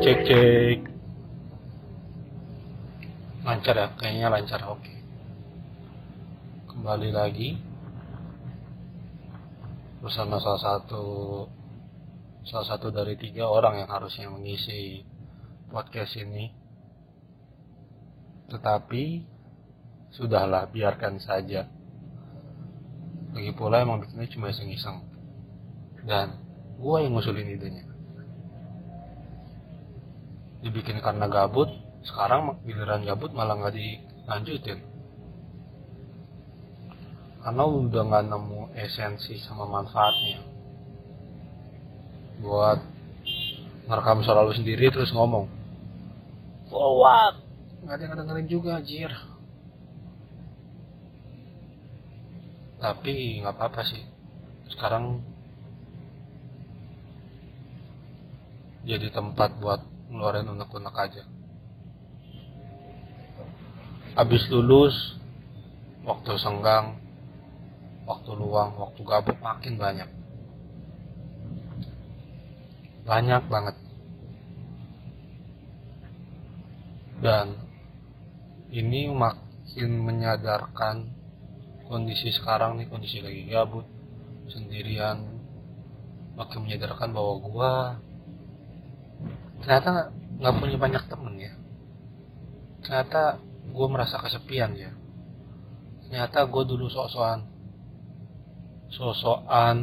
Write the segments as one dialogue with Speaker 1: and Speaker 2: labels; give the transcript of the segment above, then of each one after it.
Speaker 1: cek cek lancar ya kayaknya lancar oke. Kembali lagi. Bersama salah satu salah satu dari tiga orang yang harusnya mengisi podcast ini. Tetapi sudahlah biarkan saja. Lagi pula emang bikinnya cuma iseng-iseng. Dan gue yang ngusulin idenya dibikin karena gabut sekarang giliran gabut malah nggak dilanjutin. Karena udah nggak nemu esensi sama manfaatnya. Buat ngerekam suara lu sendiri terus ngomong. Forward. Nggak ada yang dengerin juga jir tapi nggak apa-apa sih. Sekarang jadi tempat buat ngeluarin unek-unek aja. Habis lulus waktu senggang waktu luang waktu gabut makin banyak. Banyak banget. Dan ini makin menyadarkan kondisi sekarang nih kondisi lagi gabut sendirian. Makin menyadarkan bahwa gua ternyata nggak punya banyak temen ya. Ternyata gue merasa kesepian ya. Ternyata gue dulu sok-sokan sok-sokan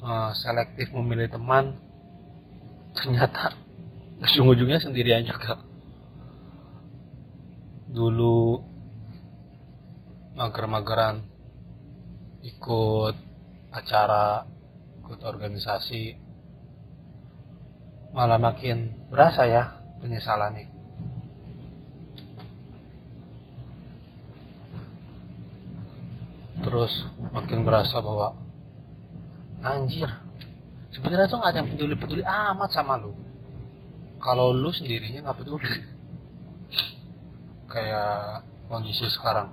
Speaker 1: uh, selektif memilih teman. Ternyata ujung-ujungnya sendirian juga dulu mager-mageran ikut acara ikut organisasi malah makin berasa ya penyesalan nih. Terus makin berasa bahwa anjir sebenarnya tuh ada yang peduli peduli amat sama lu. Kalau lu sendirinya nggak peduli. Kayak kondisi sekarang.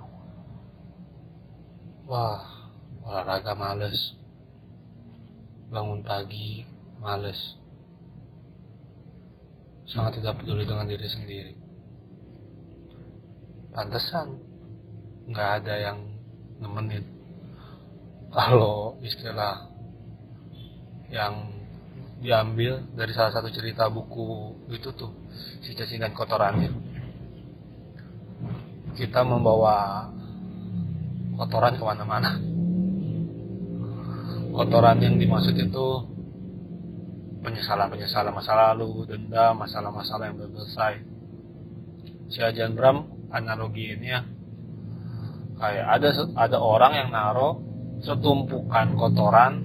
Speaker 1: Wah, olahraga males. Bangun pagi males sangat tidak peduli dengan diri sendiri. Pantesan nggak ada yang nemenin. Kalau istilah yang diambil dari salah satu cerita buku itu tuh si cacing dan kotorannya. Kita membawa kotoran ke mana-mana. Kotoran yang dimaksud itu penyesalan-penyesalan masa lalu, dendam, masalah-masalah yang belum selesai. Si Ajan Bram analogi ini ya kayak ada ada orang yang naruh setumpukan kotoran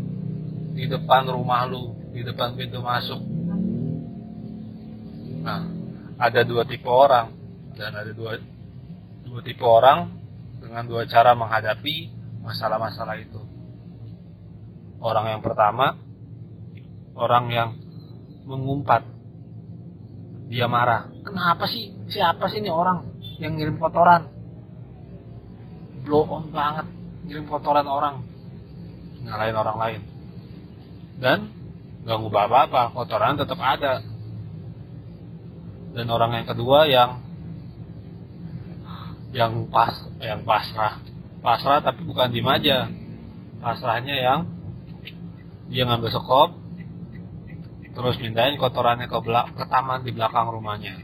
Speaker 1: di depan rumah lu, di depan pintu masuk. Nah, ada dua tipe orang dan ada dua dua tipe orang dengan dua cara menghadapi masalah-masalah itu. Orang yang pertama orang yang mengumpat. Dia marah. Kenapa sih? Siapa sih ini orang yang ngirim kotoran? Blow on banget. Ngirim kotoran orang. Nyalain orang lain. Dan gak ngubah apa-apa. Kotoran tetap ada. Dan orang yang kedua yang yang pas yang pasrah. Pasrah tapi bukan di aja. Pasrahnya yang dia ngambil sekop terus mindahin kotorannya ke, belak ke taman di belakang rumahnya.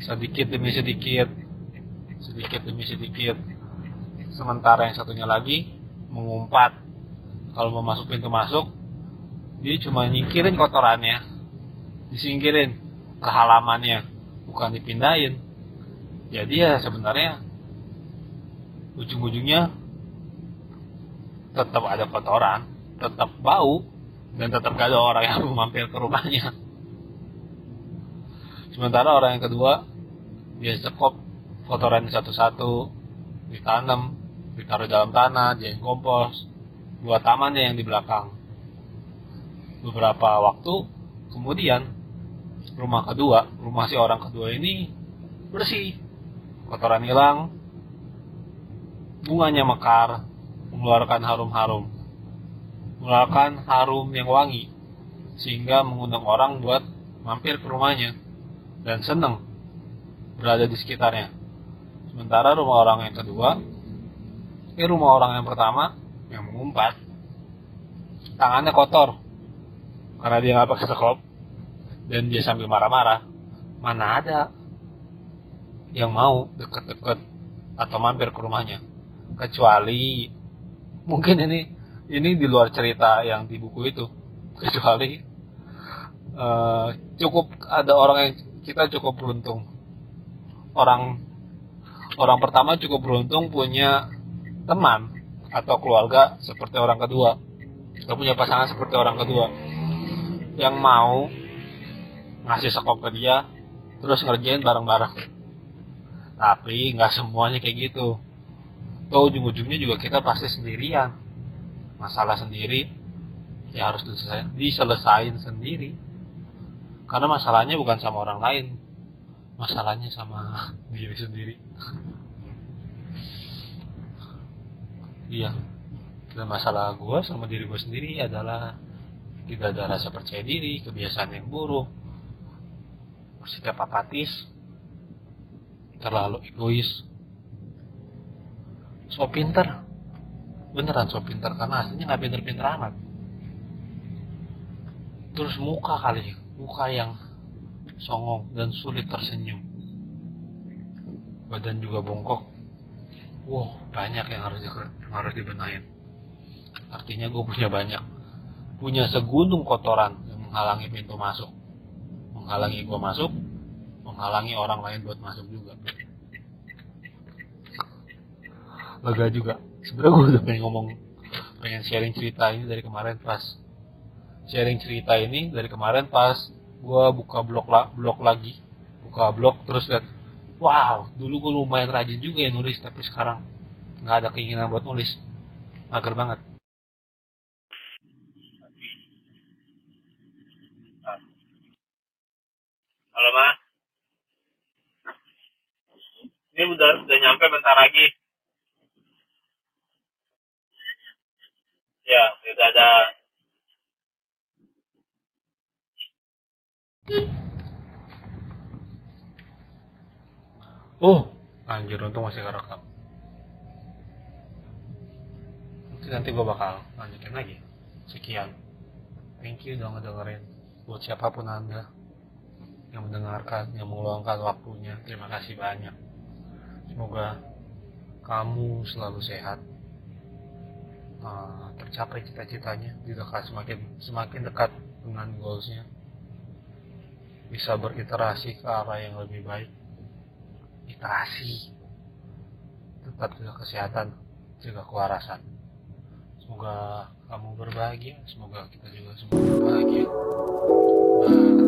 Speaker 1: Sedikit demi sedikit sedikit demi sedikit. Sementara yang satunya lagi mengumpat. Kalau mau masuk pintu masuk dia cuma nyingkirin kotorannya. Disingkirin ke halamannya bukan dipindahin. Jadi ya sebenarnya ujung-ujungnya tetap ada kotoran tetap bau dan tetap gak ada orang yang mampir ke rumahnya. Sementara orang yang kedua dia sekop kotoran satu-satu ditanam ditaruh dalam tanah dia kompos buat tamannya yang di belakang. Beberapa waktu kemudian rumah kedua rumah si orang kedua ini bersih. Kotoran hilang bunganya mekar mengeluarkan harum-harum mengeluarkan harum yang wangi sehingga mengundang orang buat mampir ke rumahnya dan seneng berada di sekitarnya. Sementara rumah orang yang kedua, ini rumah orang yang pertama yang mengumpat, tangannya kotor karena dia nggak pakai sekop dan dia sambil marah-marah. Mana ada yang mau deket-deket atau mampir ke rumahnya, kecuali mungkin ini ini di luar cerita yang di buku itu, kecuali uh, cukup ada orang yang kita cukup beruntung. Orang orang pertama cukup beruntung punya teman atau keluarga seperti orang kedua. Atau punya pasangan seperti orang kedua. Yang mau ngasih sekop ke dia terus ngerjain bareng-bareng. Tapi nggak semuanya kayak gitu. Tuh ujung-ujungnya juga kita pasti sendirian masalah sendiri ya harus diselesain sendiri. Karena masalahnya bukan sama orang lain masalahnya sama diri sendiri. Iya. Dan masalah gue sama diri gue sendiri adalah tidak ada rasa percaya diri kebiasaan yang buruk bersikap apatis terlalu egois. So pinter beneran so pinter karena aslinya nggak pinter-pinter amat terus muka kali muka yang songong dan sulit tersenyum. Badan juga bongkok. Wow, banyak yang harus di, harus dibenahin. Artinya gue punya banyak. Punya segunung kotoran yang menghalangi pintu masuk. Menghalangi gue masuk, menghalangi orang lain buat masuk juga. Lega juga. Sebenernya gue udah pengen ngomong, pengen sharing cerita ini dari kemarin pas sharing cerita ini dari kemarin pas gue buka blog la blog lagi. Buka blog terus lihat wow dulu gue lumayan rajin juga ya nulis tapi sekarang nggak ada keinginan buat nulis. Mager banget. Halo ma. Ini udah udah nyampe bentar lagi ya udah ada Oh, anjir untung masih kerekam. Mungkin nanti gue bakal lanjutin lagi. Sekian. Thank you udah ngedengerin. Buat siapa pun Anda yang mendengarkan, yang meluangkan waktunya. Terima kasih banyak. Semoga kamu selalu sehat. Ah, tercapai cita-citanya. Dekat semakin semakin dekat dengan goalsnya. Bisa beriterasi ke arah yang lebih baik. Iterasi. Tetap juga kesehatan juga kewarasan. Semoga kamu berbahagia. Semoga kita juga semua berbahagia. Nah,